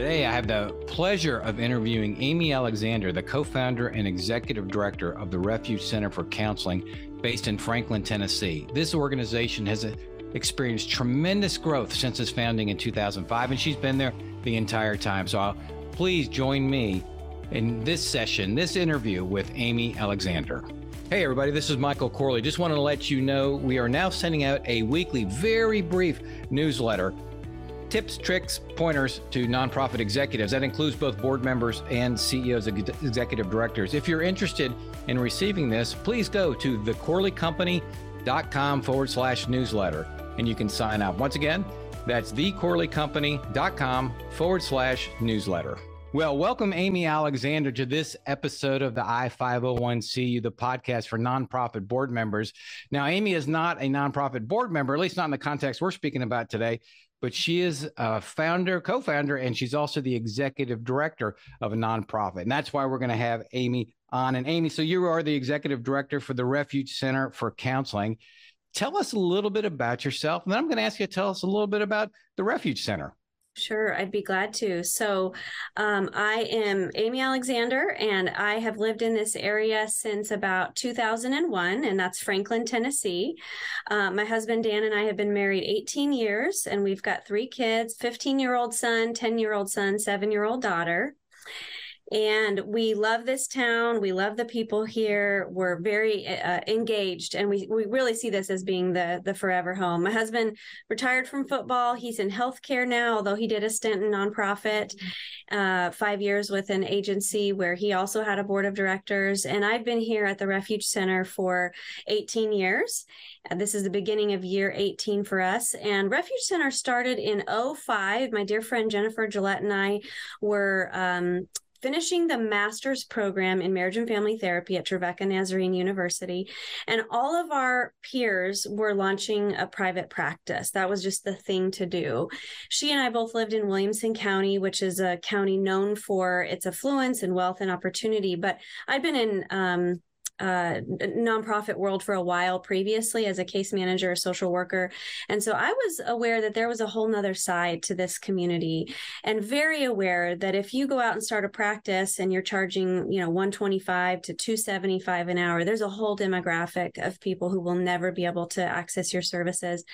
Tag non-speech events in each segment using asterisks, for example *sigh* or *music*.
Today, I have the pleasure of interviewing Amy Alexander, the co founder and executive director of the Refuge Center for Counseling based in Franklin, Tennessee. This organization has uh, experienced tremendous growth since its founding in 2005, and she's been there the entire time. So I'll, please join me in this session, this interview with Amy Alexander. Hey, everybody, this is Michael Corley. Just wanted to let you know we are now sending out a weekly, very brief newsletter tips, tricks, pointers to nonprofit executives. That includes both board members and CEOs, executive directors. If you're interested in receiving this, please go to thecorleycompany.com forward slash newsletter and you can sign up. Once again, that's thecorleycompany.com forward slash newsletter. Well, welcome Amy Alexander to this episode of the I501CU, the podcast for nonprofit board members. Now, Amy is not a nonprofit board member, at least not in the context we're speaking about today but she is a founder, co founder, and she's also the executive director of a nonprofit. And that's why we're going to have Amy on. And Amy, so you are the executive director for the Refuge Center for Counseling. Tell us a little bit about yourself. And then I'm going to ask you to tell us a little bit about the Refuge Center. Sure, I'd be glad to. So, um, I am Amy Alexander, and I have lived in this area since about 2001, and that's Franklin, Tennessee. Uh, my husband Dan and I have been married 18 years, and we've got three kids 15 year old son, 10 year old son, seven year old daughter and we love this town. We love the people here. We're very uh, engaged. And we, we really see this as being the the forever home. My husband retired from football. He's in healthcare now although he did a stint in nonprofit uh, five years with an agency where he also had a board of directors. And i've been here at the refuge center for 18 years. This is the beginning of year 18 for us. And Refuge Center started in 05. My dear friend Jennifer Gillette and I were um, finishing the master's program in marriage and family therapy at Trevecca Nazarene University. And all of our peers were launching a private practice. That was just the thing to do. She and I both lived in Williamson County, which is a county known for its affluence and wealth and opportunity. But I'd been in, um, uh, nonprofit world for a while previously as a case manager, social worker. And so I was aware that there was a whole nother side to this community and very aware that if you go out and start a practice and you're charging, you know, 125 to 275 an hour, there's a whole demographic of people who will never be able to access your services.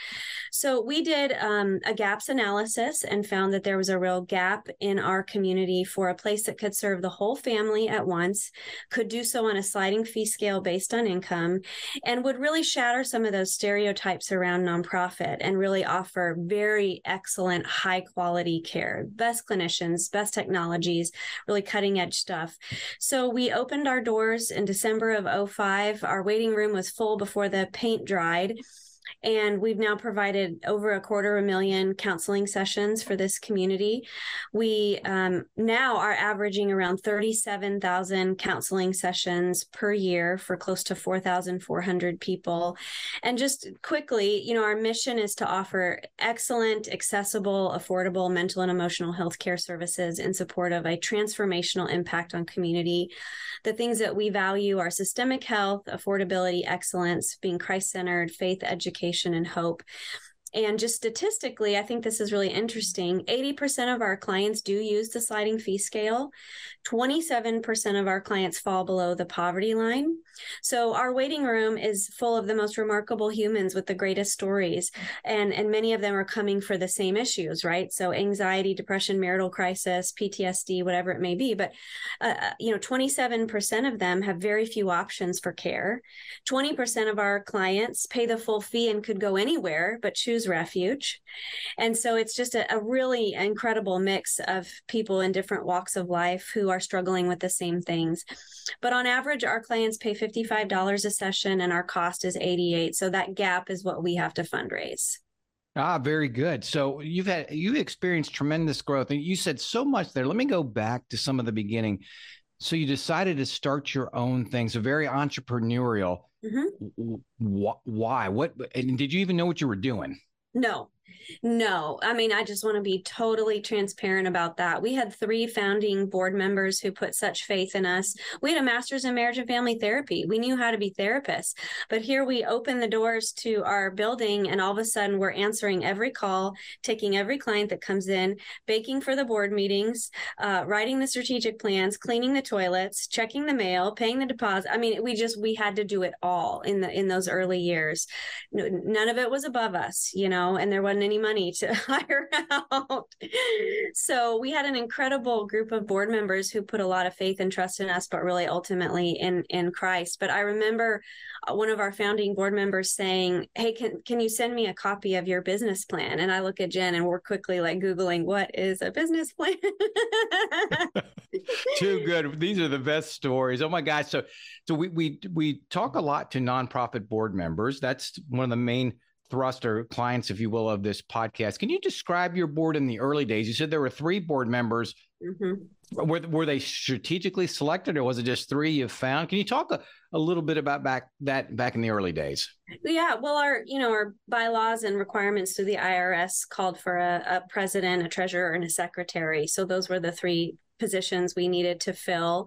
So we did um, a gaps analysis and found that there was a real gap in our community for a place that could serve the whole family at once, could do so on a sliding fee scale based on income and would really shatter some of those stereotypes around nonprofit and really offer very excellent, high quality care, best clinicians, best technologies, really cutting edge stuff. So we opened our doors in December of 05. Our waiting room was full before the paint dried. And we've now provided over a quarter of a million counseling sessions for this community. We um, now are averaging around 37,000 counseling sessions per year for close to 4,400 people. And just quickly, you know, our mission is to offer excellent, accessible, affordable mental and emotional health care services in support of a transformational impact on community. The things that we value are systemic health, affordability, excellence, being Christ centered, faith, education, and hope. And just statistically, I think this is really interesting. 80% of our clients do use the sliding fee scale. 27% of our clients fall below the poverty line. So our waiting room is full of the most remarkable humans with the greatest stories. And, and many of them are coming for the same issues, right? So anxiety, depression, marital crisis, PTSD, whatever it may be. But, uh, uh you know, 27% of them have very few options for care. 20% of our clients pay the full fee and could go anywhere, but choose refuge. And so it's just a, a really incredible mix of people in different walks of life who are struggling with the same things. But on average, our clients pay $55 a session and our cost is 88. So that gap is what we have to fundraise. Ah, very good. So you've had you've experienced tremendous growth, and you said so much there. Let me go back to some of the beginning. So you decided to start your own thing. So very entrepreneurial. Mm-hmm. Why? What? And did you even know what you were doing? No. No, I mean, I just want to be totally transparent about that. We had three founding board members who put such faith in us. We had a master's in marriage and family therapy. We knew how to be therapists. But here we open the doors to our building, and all of a sudden we're answering every call, taking every client that comes in, baking for the board meetings, uh, writing the strategic plans, cleaning the toilets, checking the mail, paying the deposit. I mean, we just we had to do it all in the in those early years. None of it was above us, you know, and there wasn't any money to *laughs* hire out. So we had an incredible group of board members who put a lot of faith and trust in us, but really ultimately in in Christ. But I remember uh, one of our founding board members saying, "Hey, can can you send me a copy of your business plan?" And I look at Jen, and we're quickly like googling what is a business plan. *laughs* Too good. These are the best stories. Oh my gosh! So, so we we we talk a lot to nonprofit board members. That's one of the main thrust or clients, if you will, of this podcast. Can you describe your board in the early days? You said there were three board members. Mm-hmm. Were, were they strategically selected or was it just three you found? Can you talk a, a little bit about back that back in the early days? Yeah, well, our you know our bylaws and requirements to the IRS called for a, a president, a treasurer, and a secretary. So those were the three positions we needed to fill.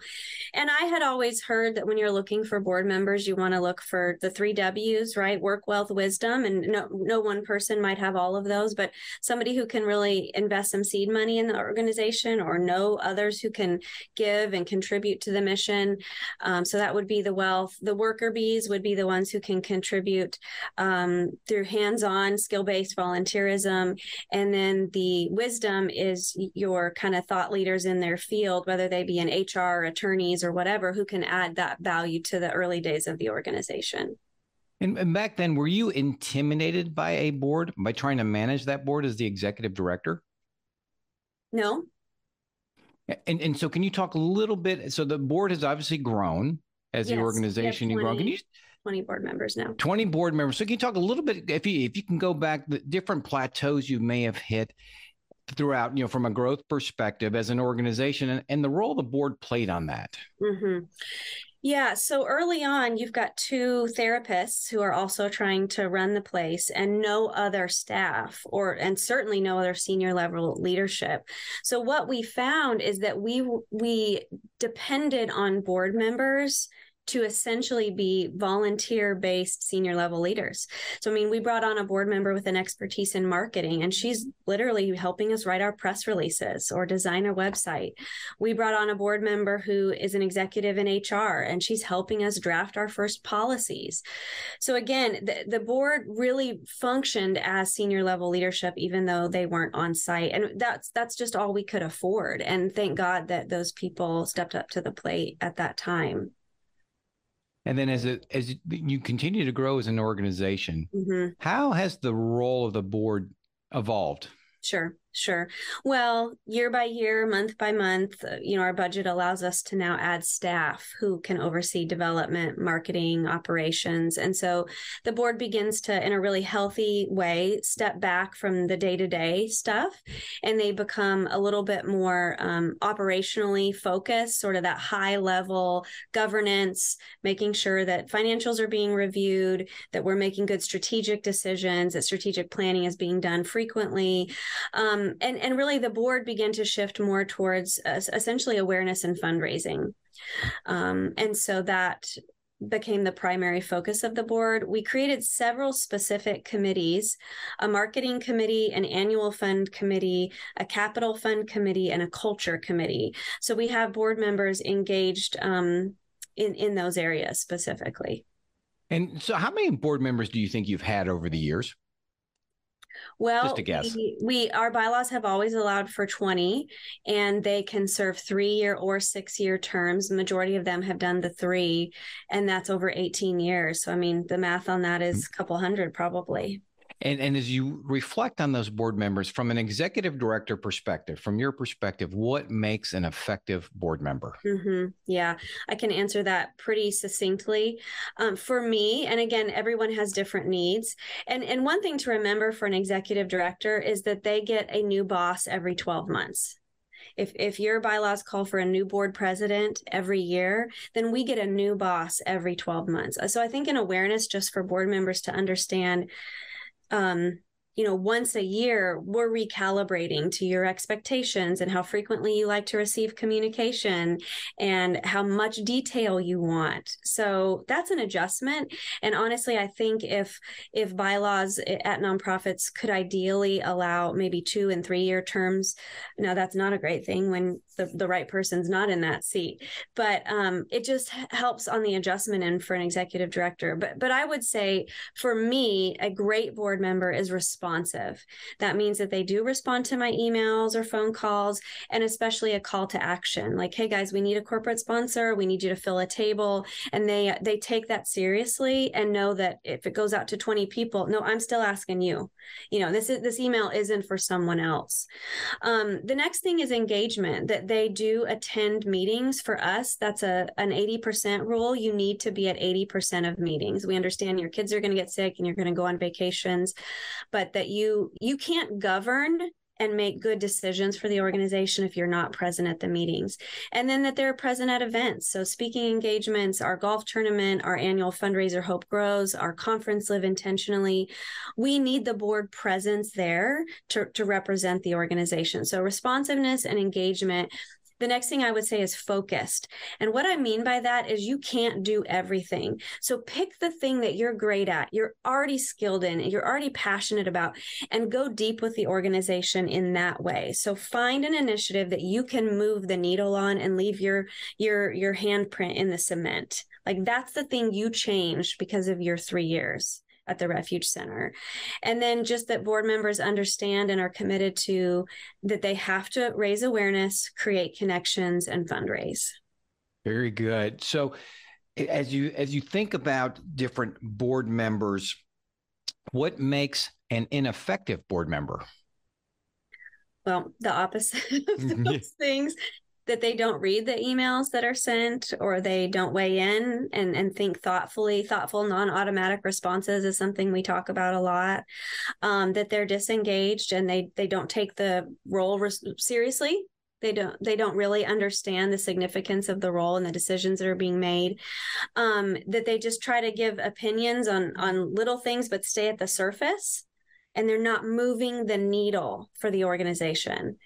And I had always heard that when you're looking for board members, you want to look for the three W's, right? Work, wealth, wisdom. And no, no one person might have all of those, but somebody who can really invest some seed money in the organization or know others who can give and contribute to the mission. Um, so that would be the wealth. The worker bees would be the ones who can contribute um, through hands on, skill based volunteerism. And then the wisdom is your kind of thought leaders in their field, whether they be in HR, attorneys, or whatever, who can add that value to the early days of the organization. And, and, back then, were you intimidated by a board by trying to manage that board as the executive director? No. And and so, can you talk a little bit? So the board has obviously grown as yes, the organization You've grown. Can you 20 board members now 20 board members so can you talk a little bit if you if you can go back the different plateaus you may have hit throughout, you know, from a growth perspective as an organization and, and the role the board played on that? Mm-hmm. Yeah. So early on, you've got two therapists who are also trying to run the place and no other staff or, and certainly no other senior level leadership. So what we found is that we, we depended on board members to essentially be volunteer based senior level leaders. So, I mean, we brought on a board member with an expertise in marketing, and she's literally helping us write our press releases or design a website. We brought on a board member who is an executive in HR, and she's helping us draft our first policies. So, again, the, the board really functioned as senior level leadership, even though they weren't on site. And that's that's just all we could afford. And thank God that those people stepped up to the plate at that time. And then as it as you continue to grow as an organization, mm-hmm. how has the role of the board evolved? Sure. Sure. Well, year by year, month by month, uh, you know, our budget allows us to now add staff who can oversee development, marketing, operations. And so the board begins to, in a really healthy way, step back from the day to day stuff and they become a little bit more um, operationally focused, sort of that high level governance, making sure that financials are being reviewed, that we're making good strategic decisions, that strategic planning is being done frequently. Um, um, and and really the board began to shift more towards uh, essentially awareness and fundraising. Um, and so that became the primary focus of the board. We created several specific committees a marketing committee an annual fund committee a capital fund committee and a culture committee. So we have board members engaged um, in in those areas specifically. And so how many board members do you think you've had over the years well, just a guess. We, we our bylaws have always allowed for 20 and they can serve 3-year or 6-year terms. Majority of them have done the 3 and that's over 18 years. So I mean, the math on that is a couple hundred probably. And, and as you reflect on those board members from an executive director perspective, from your perspective, what makes an effective board member? Mm-hmm. Yeah, I can answer that pretty succinctly. Um, for me, and again, everyone has different needs. And, and one thing to remember for an executive director is that they get a new boss every 12 months if if your bylaws call for a new board president every year then we get a new boss every 12 months so i think an awareness just for board members to understand um, you know, once a year, we're recalibrating to your expectations and how frequently you like to receive communication and how much detail you want. So that's an adjustment. And honestly, I think if if bylaws at nonprofits could ideally allow maybe two and three year terms, now that's not a great thing when the, the right person's not in that seat. But um, it just helps on the adjustment end for an executive director. But but I would say for me, a great board member is responsible responsive. That means that they do respond to my emails or phone calls, and especially a call to action like, hey guys, we need a corporate sponsor. We need you to fill a table. And they they take that seriously and know that if it goes out to 20 people, no, I'm still asking you. You know, this is this email isn't for someone else. Um, the next thing is engagement, that they do attend meetings for us. That's a an 80% rule. You need to be at 80% of meetings. We understand your kids are going to get sick and you're going to go on vacations, but that you you can't govern and make good decisions for the organization if you're not present at the meetings. And then that they're present at events. So, speaking engagements, our golf tournament, our annual fundraiser, Hope Grows, our conference, Live Intentionally. We need the board presence there to, to represent the organization. So, responsiveness and engagement the next thing I would say is focused. And what I mean by that is you can't do everything. So pick the thing that you're great at, you're already skilled in, you're already passionate about, and go deep with the organization in that way. So find an initiative that you can move the needle on and leave your your your handprint in the cement. Like that's the thing you changed because of your three years at the refuge center. And then just that board members understand and are committed to that they have to raise awareness create connections and fundraise. Very good. So as you as you think about different board members what makes an ineffective board member? Well the opposite *laughs* of *laughs* those things that they don't read the emails that are sent or they don't weigh in and, and think thoughtfully. Thoughtful, non automatic responses is something we talk about a lot. Um, that they're disengaged and they they don't take the role seriously. They don't they don't really understand the significance of the role and the decisions that are being made. Um, that they just try to give opinions on on little things but stay at the surface and they're not moving the needle for the organization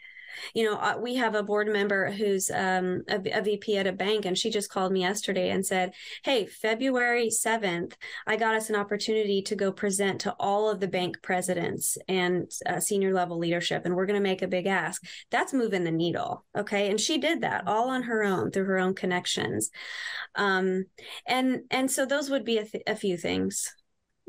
you know, uh, we have a board member who's um, a, a, VP at a bank, and she just called me yesterday and said, Hey, February 7th, I got us an opportunity to go present to all of the bank presidents and uh, senior level leadership, and we're going to make a big ask. That's moving the needle. Okay. And she did that all on her own through her own connections. Um, and, and so those would be a, th- a few things.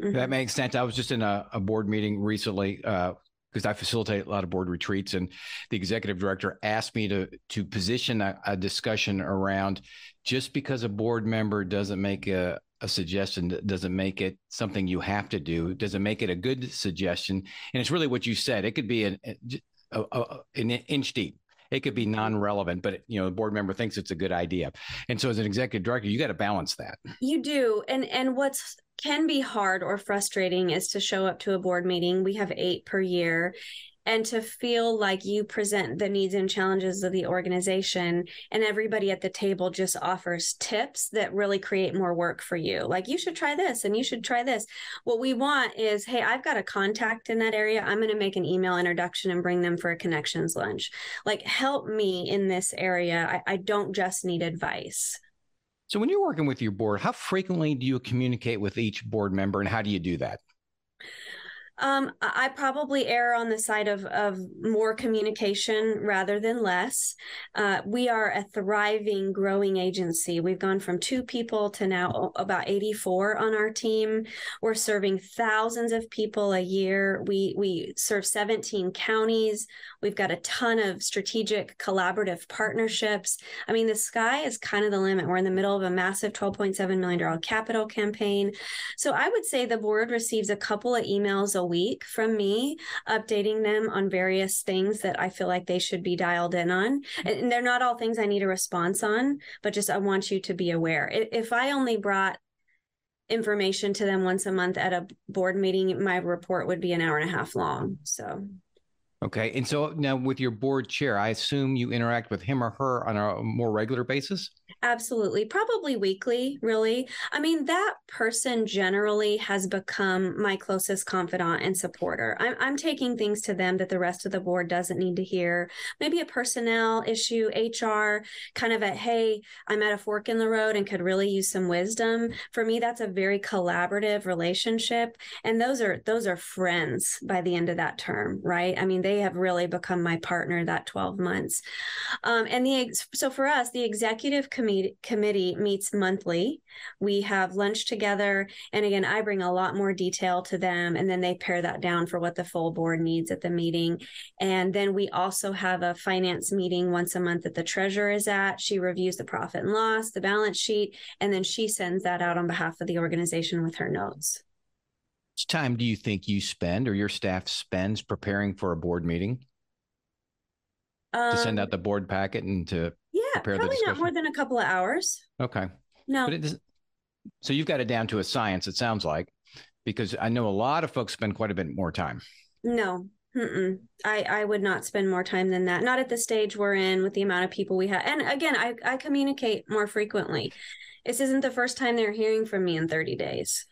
Mm-hmm. That makes sense. I was just in a, a board meeting recently uh, because I facilitate a lot of board retreats, and the executive director asked me to to position a, a discussion around just because a board member doesn't make a, a suggestion doesn't make it something you have to do doesn't make it a good suggestion and it's really what you said it could be an, a, a, an inch deep it could be non-relevant but you know the board member thinks it's a good idea and so as an executive director you got to balance that you do and and what's can be hard or frustrating is to show up to a board meeting. We have eight per year. And to feel like you present the needs and challenges of the organization, and everybody at the table just offers tips that really create more work for you. Like, you should try this and you should try this. What we want is hey, I've got a contact in that area. I'm going to make an email introduction and bring them for a connections lunch. Like, help me in this area. I, I don't just need advice. So, when you're working with your board, how frequently do you communicate with each board member and how do you do that? Um, I probably err on the side of, of more communication rather than less. Uh, we are a thriving, growing agency. We've gone from two people to now about 84 on our team. We're serving thousands of people a year. We we serve 17 counties. We've got a ton of strategic collaborative partnerships. I mean, the sky is kind of the limit. We're in the middle of a massive $12.7 million capital campaign. So I would say the board receives a couple of emails a week from me, updating them on various things that I feel like they should be dialed in on. And they're not all things I need a response on, but just I want you to be aware. If I only brought information to them once a month at a board meeting, my report would be an hour and a half long. So. Okay. And so now with your board chair, I assume you interact with him or her on a more regular basis? Absolutely. Probably weekly, really. I mean, that person generally has become my closest confidant and supporter. I'm, I'm taking things to them that the rest of the board doesn't need to hear. Maybe a personnel issue, HR, kind of a, hey, I'm at a fork in the road and could really use some wisdom. For me, that's a very collaborative relationship. And those are, those are friends by the end of that term, right? I mean, they have really become my partner that 12 months. Um, and the, so for us, the executive committee committee meets monthly. We have lunch together. And again, I bring a lot more detail to them. And then they pare that down for what the full board needs at the meeting. And then we also have a finance meeting once a month that the treasurer is at. She reviews the profit and loss, the balance sheet, and then she sends that out on behalf of the organization with her notes. Much time do you think you spend or your staff spends preparing for a board meeting? to send out um, the board packet and to yeah, probably not more than a couple of hours. Okay. No. But it so you've got it down to a science, it sounds like, because I know a lot of folks spend quite a bit more time. No, Mm-mm. I, I would not spend more time than that. Not at the stage we're in with the amount of people we have. And again, I, I communicate more frequently. This isn't the first time they're hearing from me in 30 days.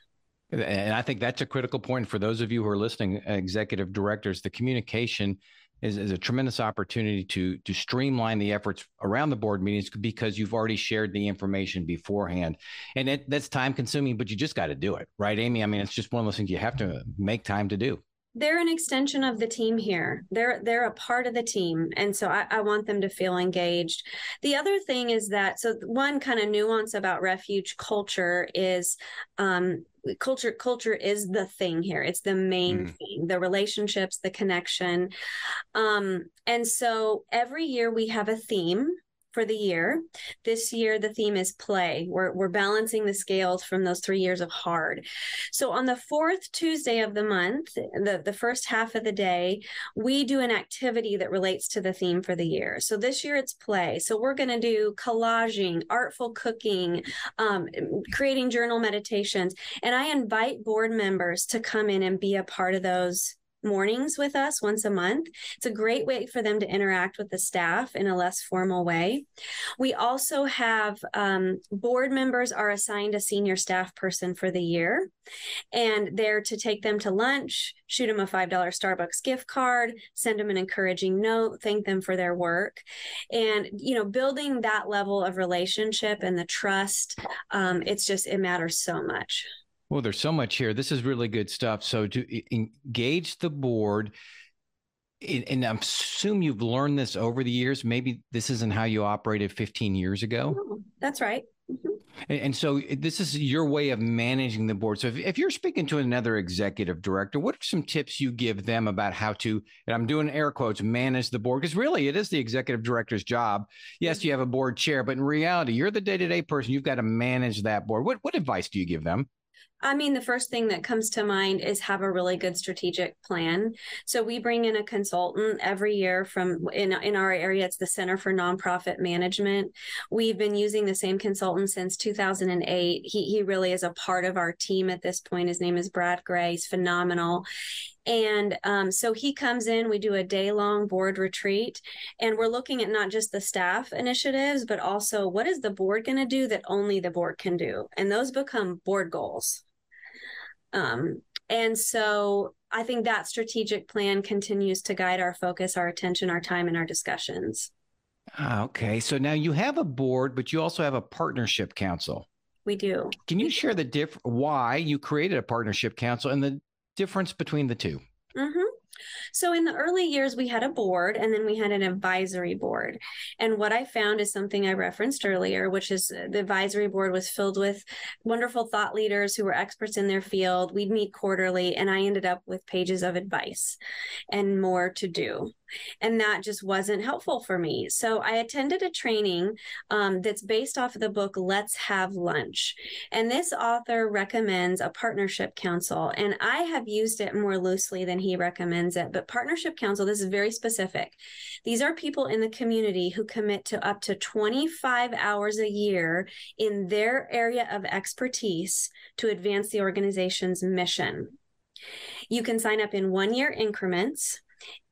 And I think that's a critical point for those of you who are listening, executive directors. The communication is, is a tremendous opportunity to to streamline the efforts around the board meetings because you've already shared the information beforehand, and it, that's time consuming, but you just got to do it, right, Amy? I mean, it's just one of those things you have to make time to do they're an extension of the team here. They're they're a part of the team, and so I, I, want them to feel engaged. The other thing is that so one kind of nuance about refuge culture is um, culture culture is the thing here it's the main mm. thing the relationships the connection um and so every year we have a theme for the year. This year, the theme is play. We're, we're balancing the scales from those three years of hard. So, on the fourth Tuesday of the month, the, the first half of the day, we do an activity that relates to the theme for the year. So, this year it's play. So, we're going to do collaging, artful cooking, um, creating journal meditations. And I invite board members to come in and be a part of those mornings with us once a month. It's a great way for them to interact with the staff in a less formal way. We also have um, board members are assigned a senior staff person for the year, and they're to take them to lunch, shoot them a $5 Starbucks gift card, send them an encouraging note, thank them for their work. And, you know, building that level of relationship and the trust, um, it's just, it matters so much. Well, there's so much here. This is really good stuff. So to engage the board, and I assume you've learned this over the years. Maybe this isn't how you operated 15 years ago. That's right. Mm-hmm. And, so this is your way of managing the board. So if, if you're speaking to another executive director, what are some tips you give them about how to, and I'm doing air quotes, manage the board? Because really it is the executive director's job. Yes, you have a board chair, but in reality, you're the day to day person. You've got to manage that board. What, what advice do you give them? I mean, the first thing that comes to mind is have a really good strategic plan. So we bring in a consultant every year from in in our area. It's the Center for Nonprofit Management. We've been using the same consultant since 2008. He he really is a part of our team at this point. His name is Brad Gray. He's phenomenal. And um, so he comes in, we do a day long board retreat, and we're looking at not just the staff initiatives, but also what is the board going to do that only the board can do? And those become board goals. Um, and so I think that strategic plan continues to guide our focus, our attention, our time, and our discussions. Ah, okay. So now you have a board, but you also have a partnership council. We do. Can you share the diff why you created a partnership council and the difference between the 2 mm-hmm. So in the early years, we had a board and then we had an advisory board. And what I found is something I referenced earlier, which is the advisory board was filled with wonderful thought leaders who were experts in their field. We'd meet quarterly, and I ended up with pages of advice and more to do and that just wasn't helpful for me. So I attended a training um, that's based off of the book Let's Have Lunch. And this author recommends a partnership council. And I have used it more loosely than he recommends it. But partnership council, this is very specific. These are people in the community who commit to up to 25 hours a year in their area of expertise to advance the organization's mission. You can sign up in one year increments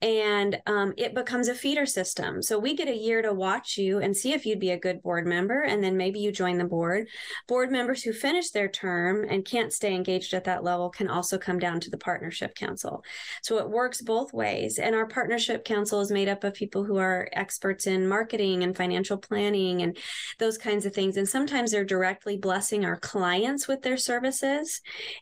and um, it becomes a feeder system. So we get a year to watch you and see if you'd be a good board member, and then maybe you join the board. Board members who finish their term and can't stay engaged at that level can also come down to the partnership council. So it works both ways. And our partnership council is made up of people who are experts in marketing and financial planning and those kinds of things. And sometimes they're directly blessing our clients with their services,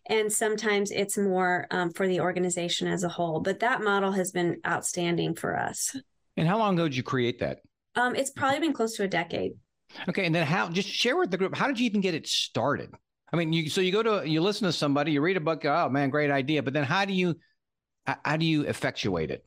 and sometimes it's more um, for the organization as a whole. But that model has been outstanding for us. And how long ago did you create that? Um, it's probably been close to a decade. Okay, and then how? Just share with the group. How did you even get it started? I mean, you so you go to you listen to somebody, you read a book. Oh man, great idea! But then how do you how do you effectuate it?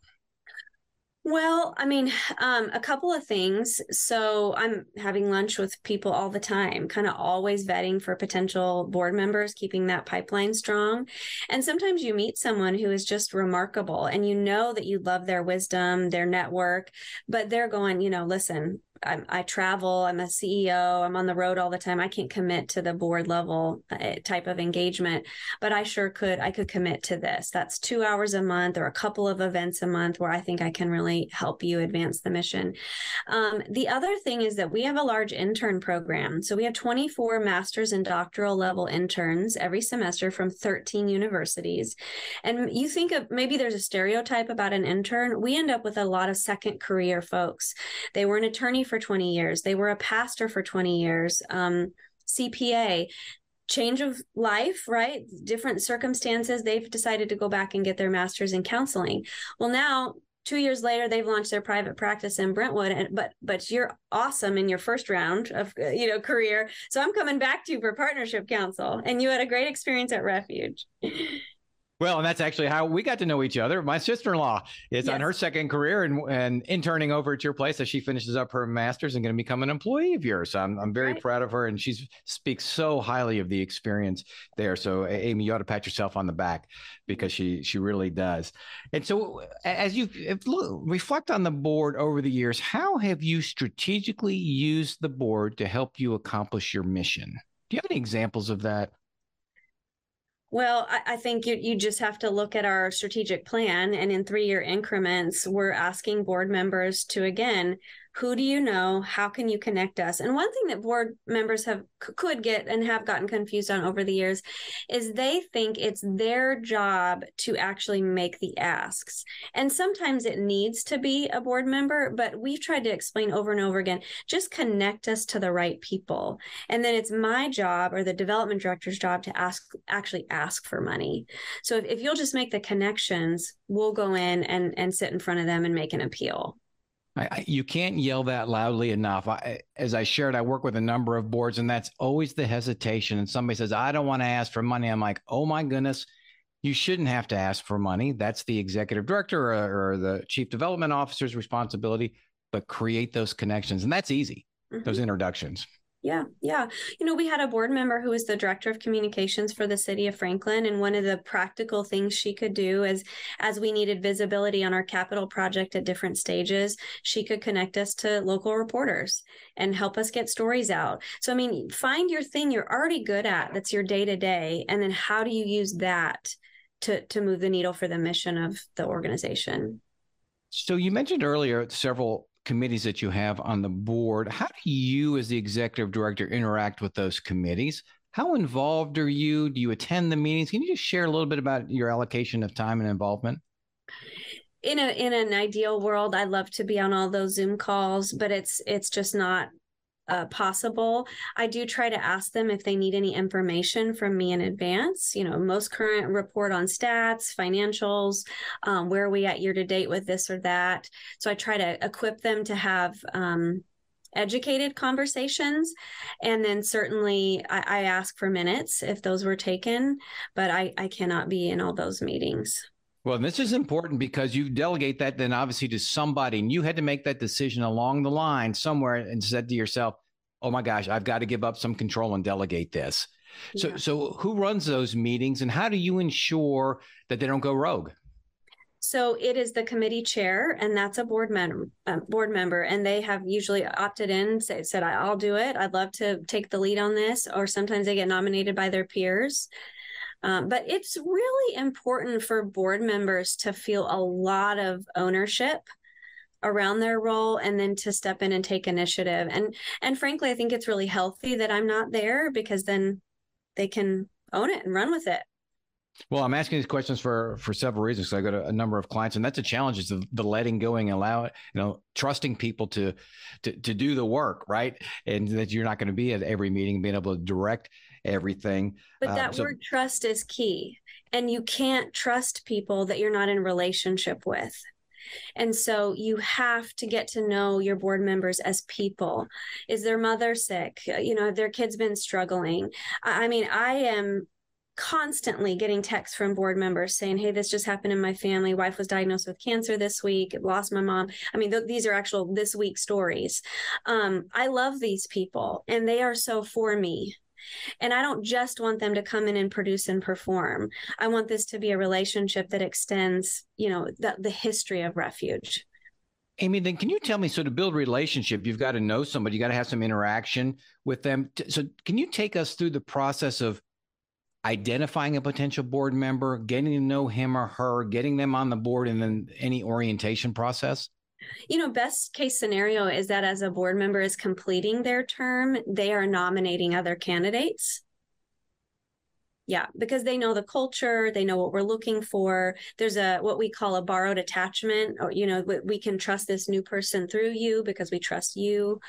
Well, I mean, *sighs* um, a couple of things. So I'm having lunch with people all the time, kind of always vetting for potential board members, keeping that pipeline strong. And sometimes you meet someone who is just remarkable and you know that you love their wisdom, their network, but they're going, you know, listen, I'm, i travel. I'm a CEO. I'm on the road all the time. I can't commit to the board level uh, type of engagement, but I sure could. I could commit to this. That's two hours a month or a couple of events a month where I think I can really help you advance the mission. Um, the other thing is that we have a large intern program. So we have 24 master's and doctoral level interns every semester from 13 universities. And you think of maybe there's a stereotype about an intern. We end up with a lot of second career folks. They were an attorney for 20 years. They were a pastor for 20 years, um, CPA, change of life, right? Different circumstances. They've decided to go back and get their master's in counseling. Well, now two years later they've launched their private practice in brentwood and but but you're awesome in your first round of you know career so i'm coming back to you for partnership council and you had a great experience at refuge *laughs* well, and that's actually how we got to know each other. My sister-in-law is yes. on her second career and, and interning over at your place as she finishes up her master's and going to become an employee of yours. So I'm, I'm very right. proud of her, and she speaks so highly of the experience there. So Amy, you ought to pat yourself on the back because she she really does. And so as you reflect on the board over the years, how have you strategically used the board to help you accomplish your mission? Do you have any examples of that? Well, I, I, think you, you just have to look at our strategic plan. And in three year increments, we're asking board members to, again, who do you know? How can you connect us? And one thing that board members have could get and have gotten confused on over the years is they think it's their job to actually make the asks. And sometimes it needs to be a board member but we've tried to explain over and over again just connect us to the right people. And then it's my job or the development director's job to ask actually ask for money. So if, if you'll just make the connections we'll go in and and sit in front of them and make an appeal I, I, you can't yell that loudly enough. I, as I shared, I work with a number of boards, and that's always the hesitation. And somebody says, I don't want to ask for money. I'm like, oh my goodness, you shouldn't have to ask for money. That's the executive director or, or the chief development officer's responsibility, but create those connections. And that's easy, mm-hmm. those introductions. Yeah, yeah. You know, we had a board member who was the director of communications for the city of Franklin, and one of the practical things she could do is, as we needed visibility on our capital project at different stages, she could connect us to local reporters and help us get stories out. So, I mean, find your thing you're already good at that's your day to day, and then how do you use that to to move the needle for the mission of the organization? So, you mentioned earlier several committees that you have on the board. How do you, as the executive director, interact with those committees? How involved are you? Do you attend the meetings? Can you just share a little bit about your allocation of time and involvement? In a in an ideal world, I'd love to be on all those Zoom calls, but it's it's just not uh, possible. I do try to ask them if they need any information from me in advance. You know, most current report on stats, financials, um, where are we at year to date with this or that. So I try to equip them to have um, educated conversations. And then certainly I, I, ask for minutes if those were taken, but I, I cannot be in all those meetings. Well, this is important because you delegate that then obviously to somebody, and you had to make that decision along the line somewhere and said to yourself, "Oh my gosh, I've got to give up some control and delegate this." So, yeah. so who runs those meetings, and how do you ensure that they don't go rogue? So it is the committee chair, and that's a board member. Uh, board member, and they have usually opted in, say, said, "I'll do it. I'd love to take the lead on this," or sometimes they get nominated by their peers. Um, but it's really important for board members to feel a lot of ownership around their role and then to step in and take initiative and and frankly i think it's really healthy that i'm not there because then they can own it and run with it well, I'm asking these questions for for several reasons. So I got a, a, number of clients, and that's a challenge: is the, the letting going, allow it, you know, trusting people to to to do the work, right? And that you're not going to be at every meeting, being able to direct everything. But uh, that so- word trust is key, and you can't trust people that you're not in relationship with. And so you have to get to know your board members as people. Is their mother sick? You know, have their kids been struggling? I mean, I am constantly getting texts from board members saying, Hey, this just happened in my family. Wife was diagnosed with cancer this week, lost my mom. I mean, th- these are actual this week stories. Um, I love these people and they are so for me. And I don't just want them to come in and produce and perform. I want this to be a relationship that extends, you know, the, the history of refuge. Amy, then can you tell me so to build relationship, you've got to know somebody, you got to have some interaction with them. So can you take us through the process of identifying a potential board member, getting to know him or her, getting them on the board, and then any orientation process? You know, best case scenario is that as a board member is completing their term, they are nominating other candidates. Yeah because they know the culture they know what we're looking for. There's a what we call a borrowed attachment or you know we can trust this new person through you because we trust you.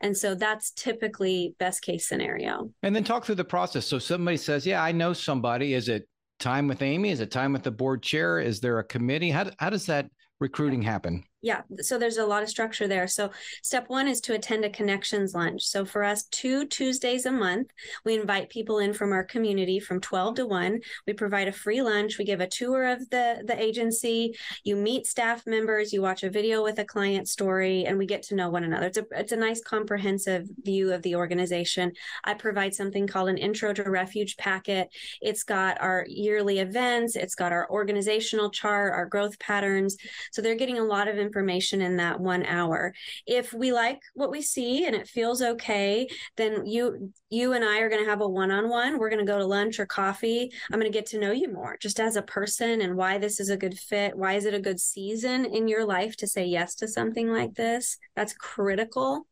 And so that's typically best case scenario. And then talk through the process. So somebody says yeah i know somebody. Is it time with amy? Is it time with the board chair? Is there a committee? How, how does that recruiting happen yeah so there's a lot of structure there. So step one is to attend a connections lunch. So for us two tuesdays a month we invite people in from our community from 12 to 1 we provide a free lunch. We give a tour of the the agency. You meet staff members you watch a video with a client story and we get to know one another. It's a, it's a nice comprehensive view of the organization. I provide something called an intro to refuge packet. It's got our yearly events it's got our organizational chart our growth patterns. So they're getting a lot of information in that one hour. If we like what we see and it feels okay, then you you and I are going to have a one-on-one. We're going to go to lunch or coffee. I'm going to get to know you more just as a person and why this is a good fit. Why is it a good season in your life to say yes to something like this? That's critical.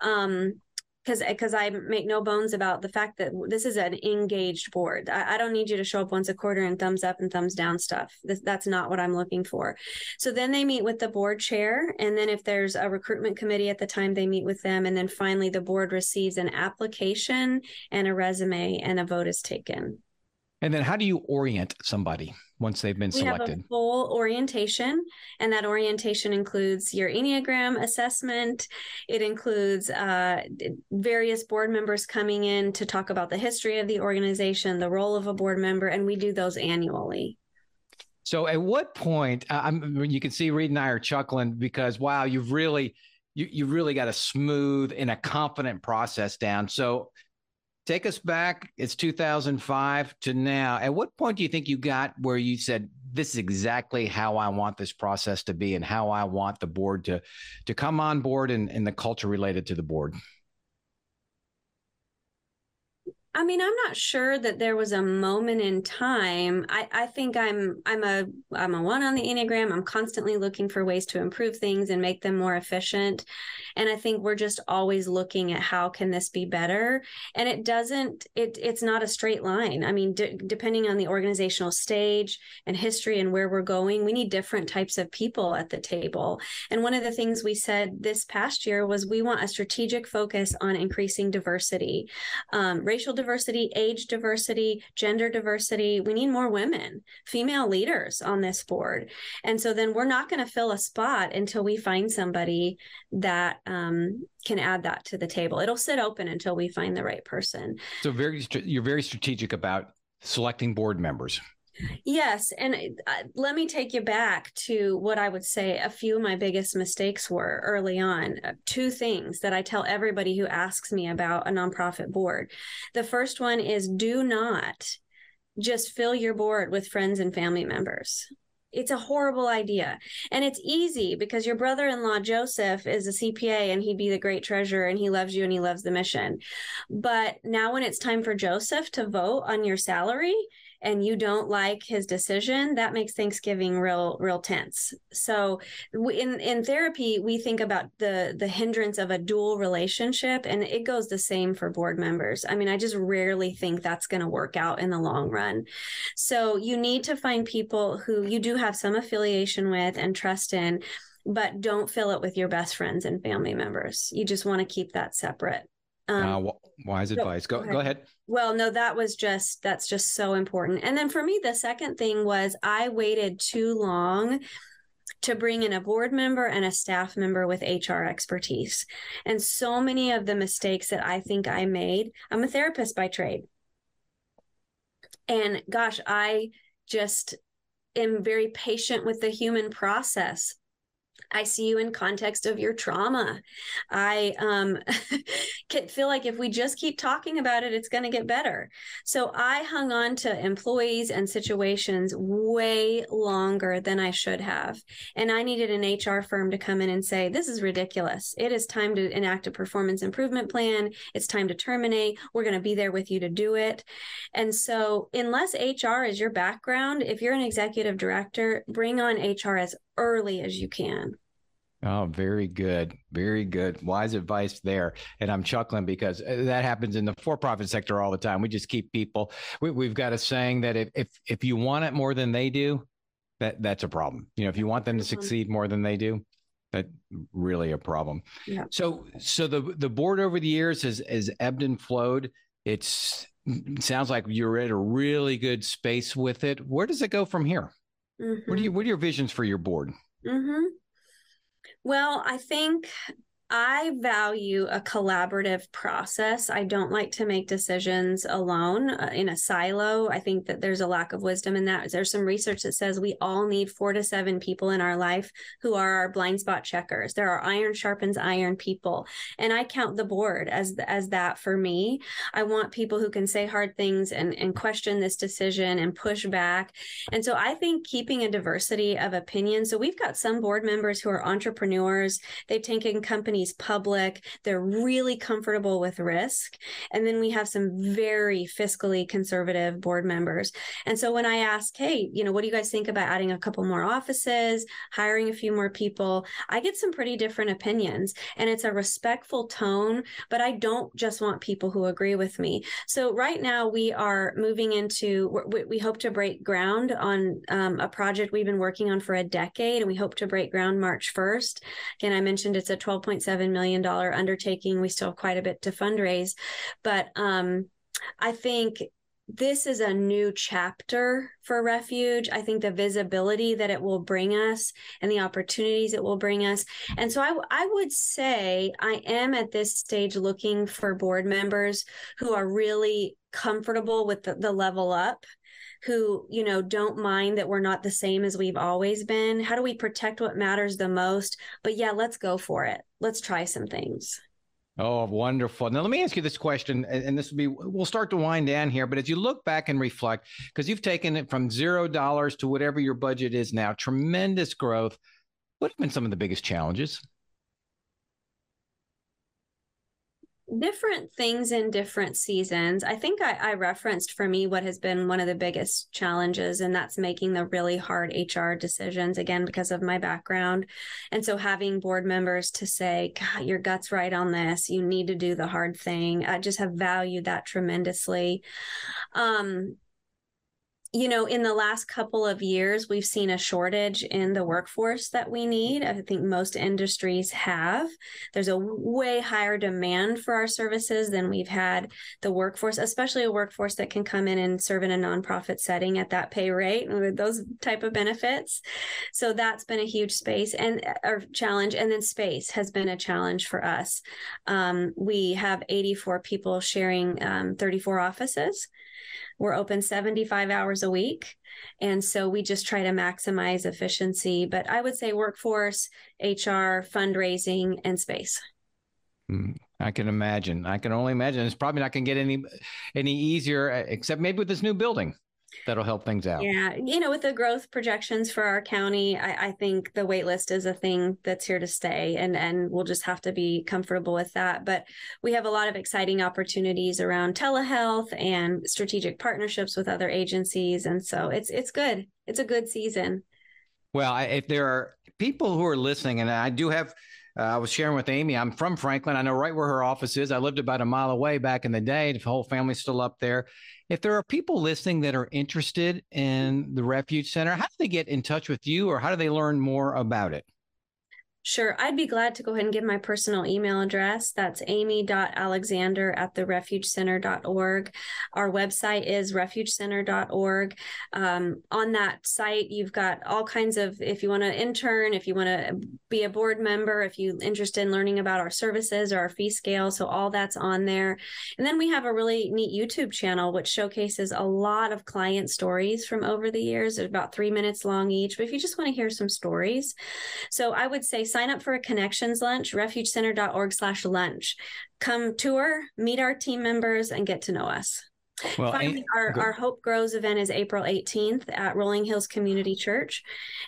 Um, because because I make no bones about the fact that this is an engaged board. I, I, don't need you to show up once a quarter and thumbs up and thumbs down stuff. This, that's not what I'm looking for. So then they meet with the board chair, and then if there's a recruitment committee at the time, they meet with them, and then finally the board receives an application and a resume, and a vote is taken. And then how do you orient somebody? once they've been we selected? Have a full orientation, and that orientation includes your Enneagram assessment. It includes uh, various board members coming in to talk about the history of the organization, the role of a board member, and we do those annually. So, at what point? I'm, you can see Reed and I are chuckling because wow, you've really you you really got a smooth and a confident process down. So take us back. It's 2005 to now. At what point do you think you got where you said, this is exactly how I want this process to be and how I want the board to, to come on board and, and the culture related to the board? I mean, I'm not sure that there was a moment in time. I, I think I'm I'm a I'm a one on the Enneagram. I'm constantly looking for ways to improve things and make them more efficient. And I think we're just always looking at how can this be better. And it doesn't it it's not a straight line. I mean, d- depending on the organizational stage and history and where we're going, we need different types of people at the table. And one of the things we said this past year was we want a strategic focus on increasing diversity, um, racial diversity age diversity, gender diversity. We need more women, female leaders on this board. And so then we're not going to fill a spot until we find somebody that um, can add that to the table. It'll sit open until we find the right person. So very, you're very strategic about selecting board members. Yes. And uh, let me take you back to what I would say a few of my biggest mistakes were early on. Uh, two things that I tell everybody who asks me about a nonprofit board. The first one is do not just fill your board with friends and family members. It's a horrible idea. And it's easy because your brother in law, Joseph, is a CPA and he'd be the great treasurer and he loves you and he loves the mission. But now, when it's time for Joseph to vote on your salary, and you don't like his decision, that makes Thanksgiving real real tense. So in in therapy, we think about the the hindrance of a dual relationship and it goes the same for board members. I mean, I just rarely think that's going to work out in the long run. So you need to find people who you do have some affiliation with and trust in, but don't fill it with your best friends and family members. You just want to keep that separate. Um, uh, wise advice. go, go ahead. Well, no, that was just, that's just so important. And then for me, the second thing was I waited too long to bring in a board member and a staff member with HR expertise. And so many of the mistakes that I think I made, I'm a therapist by trade. And gosh, I just am very patient with the human process. I see you in context of your trauma. I um, *laughs* feel like if we just keep talking about it, it's going to get better. So I hung on to employees and situations way longer than I should have. And I needed an HR firm to come in and say, this is ridiculous. It is time to enact a performance improvement plan. It's time to terminate. We're going to be there with you to do it. And so, unless HR is your background, if you're an executive director, bring on HR as early as you can. Oh, very good. Very good. Wise advice there. And I'm chuckling because uh, that happens in the for-profit sector all the time. We just keep people. We, have got a saying that if, if if you want it more than they do, that that's a problem. You know, if you want them to succeed more than they do, that really a problem. Yeah. So so the the board over the years has has ebbed and flowed. It's it sounds like you're at a really good space with it. Where does it go from here? Mm-hmm. What are you what are your visions for your board? Mm-hmm. Well, I think I value a collaborative process. I don't like to make decisions alone uh, in a silo. I think that there's a lack of wisdom in that. There's some research that says we all need four to seven people in our life who are our blind spot checkers. There are iron sharpens iron people, and I count the board as as that for me. I want people who can say hard things and and question this decision and push back. And so I think keeping a diversity of opinion. So we've got some board members who are entrepreneurs. They've taken companies companies public. They're really comfortable with risk. And then we have some very fiscally conservative board members. And so when I ask, hey, you know, what do you guys think about adding a couple more offices, hiring a few more people? I get some pretty different opinions. And it's a respectful tone, but I don't just want people who agree with me. So right now we are moving into, we, hope to break ground on um, a project we've been working on for a decade, and we hope to break ground March 1st. Again, I mentioned it's a 12.7 $7 million undertaking. We still have quite a bit to fundraise. But um, I think this is a new chapter for refuge. I think the visibility that it will bring us and the opportunities it will bring us. And so I, I would say I am at this stage looking for board members who are really comfortable with the, the level up who, you know, don't mind that we're not the same as we've always been? How do we protect what matters the most? But yeah, let's go for it. Let's try some things. Oh, wonderful. Now, let me ask you this question, and this will be, we'll start to wind down here. But as you look back and reflect, because you've taken it from zero dollars to whatever your budget is now, tremendous growth. What have been some of the biggest challenges? Different things in different seasons. I think I, I, referenced for me what has been one of the biggest challenges, and that's making the really hard HR decisions, again, because of my background. And so having board members to say, God, your gut's right on this, you need to do the hard thing. I just have valued that tremendously. Um, you know, in the last couple of years, we've seen a shortage in the workforce that we need. I think most industries have. There's a way higher demand for our services than we've had the workforce, especially a workforce that can come in and serve in a nonprofit setting at that pay rate with those type of benefits. So that's been a huge space and or challenge. And then space has been a challenge for us. Um, we have 84 people sharing um, 34 offices. We're open 75 hours a week. And so we just try to maximize efficiency. But I would say workforce, HR, fundraising, and space. Hmm, I can imagine. I can only imagine. It's probably not going to get any any easier, except maybe with this new building. That'll help things out. Yeah, you know, with the growth projections for our county, I, I, think the wait list is a thing that's here to stay, and and we'll just have to be comfortable with that. But we have a lot of exciting opportunities around telehealth and strategic partnerships with other agencies, and so it's it's good. It's a good season. Well, if there are people who are listening, and I do have uh, I was sharing with Amy. I'm from Franklin. I know right where her office is. I lived about a mile away back in the day. The whole family's still up there. If there are people listening that are interested in the Refuge Center, how do they get in touch with you or how do they learn more about it? Sure. I'd be glad to go ahead and give my personal email address. That's amy.alexander at the refugecenter.org. Our website is refugecenter.org. Um, on that site, you've got all kinds of, if you want to intern, if you want to be a board member, if you're interested in learning about our services or our fee scale. So all that's on there. And then we have a really neat YouTube channel, which showcases a lot of client stories from over the years. About three minutes long each. But if you just want to hear some stories, so I would say sign up for a connections lunch, refugecenter.org slash lunch. Come tour, meet our team members, and get to know us. Well, Finally, our, our Hope Grows event is April 18th at Rolling Hills Community Church.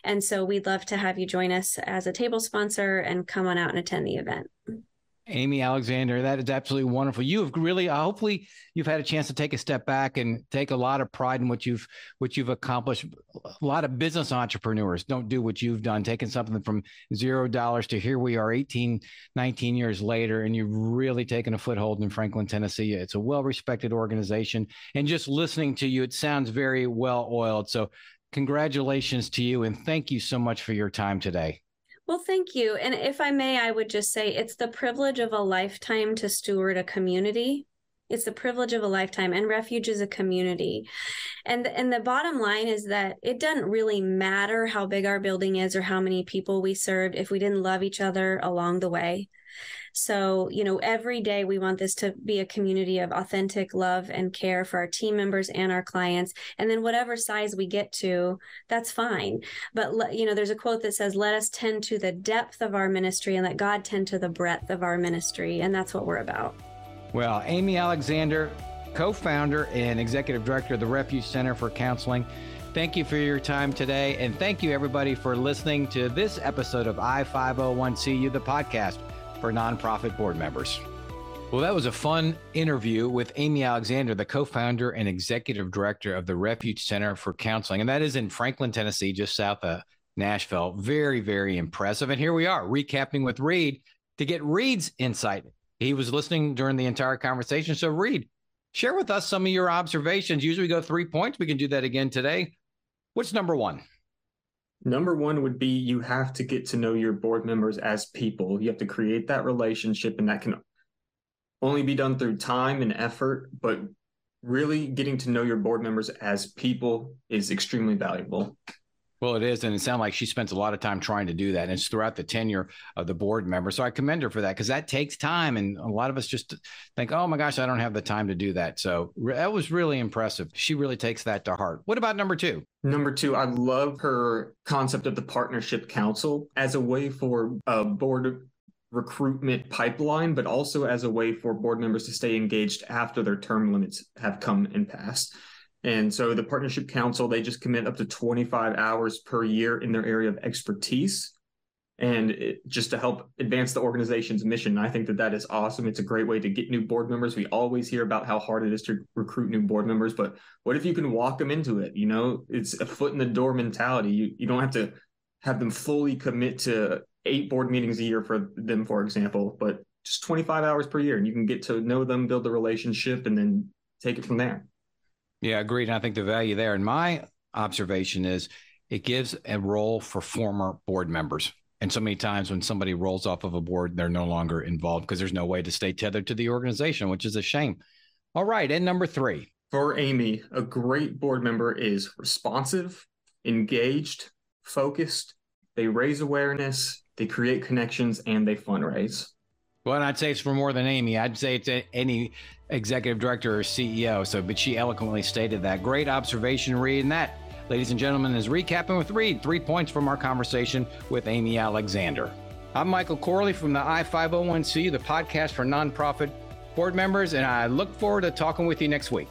And so we'd love to have you join us as a table sponsor and come on out and attend the event. Amy Alexander, that is absolutely wonderful. You have really, uh, hopefully, you've had a chance to take a step back and take a lot of pride in what you've what you've accomplished. A lot of business entrepreneurs don't do what you've done, taking something from zero dollars to here we are, 18, 19 years later, and you've really taken a foothold in Franklin, Tennessee. It's a well-respected organization, and just listening to you, it sounds very well oiled. So, congratulations to you, and thank you so much for your time today. Well, thank you. And if I may, I would just say it's the privilege of a lifetime to steward a community. It's the privilege of a lifetime, and refuge is a community. And and the bottom line is that it doesn't really matter how big our building is or how many people we served if we didn't love each other along the way. So, you know, every day we want this to be a community of authentic love and care for our team members and our clients. And then whatever size we get to, that's fine. But, you know, there's a quote that says, let us tend to the depth of our ministry and let God tend to the breadth of our ministry. And that's what we're about. Well, Amy Alexander, co founder and executive director of the Refuge Center for Counseling. Thank you for your time today. And thank you, everybody, for listening to this episode of I501CU, the podcast for nonprofit board members. Well, that was a fun interview with Amy Alexander, the co founder and executive director of the Refuge Center for Counseling. And that is in Franklin, Tennessee, just south of Nashville. Very, very impressive. And here we are recapping with Reed to get Reed's insight. He was listening during the entire conversation. So, Reed, share with us some of your observations. Usually go three points. We can do that again today. What's number one? Number one would be you have to get to know your board members as people. You have to create that relationship, and that can only be done through time and effort. But really getting to know your board members as people is extremely valuable. Well, it is. And it sounds like she spends a lot of time trying to do that. And it's throughout the tenure of the board member. So I commend her for that because that takes time. And a lot of us just think, oh my gosh, I don't have the time to do that. So that was really impressive. She really takes that to heart. What about number two? Number two, I love her concept of the partnership council as a way for a board recruitment pipeline, but also as a way for board members to stay engaged after their term limits have come and passed. And so the Partnership Council, they just commit up to 25 hours per year in their area of expertise and it, just to help advance the organization's mission. I think that that is awesome. It's a great way to get new board members. We always hear about how hard it is to recruit new board members, but what if you can walk them into it? You know, it's a foot in the door mentality. You, you don't have to have them fully commit to eight board meetings a year for them, for example, but just 25 hours per year and you can get to know them, build the relationship, and then take it from there. Yeah, agreed. And I think the value there, and my observation is it gives a role for former board members. And so many times when somebody rolls off of a board, they're no longer involved because there's no way to stay tethered to the organization, which is a shame. All right. And number three. For Amy, a great board member is responsive, engaged, focused. They raise awareness, they create connections, and they fundraise. Well, I'd say it's for more than Amy. I'd say it's any executive director or CEO. So, but she eloquently stated that. Great observation, Reed. And that, ladies and gentlemen, is recapping with Reed. Three points from our conversation with Amy Alexander. I'm Michael Corley from the I501C, the podcast for nonprofit board members, and I look forward to talking with you next week.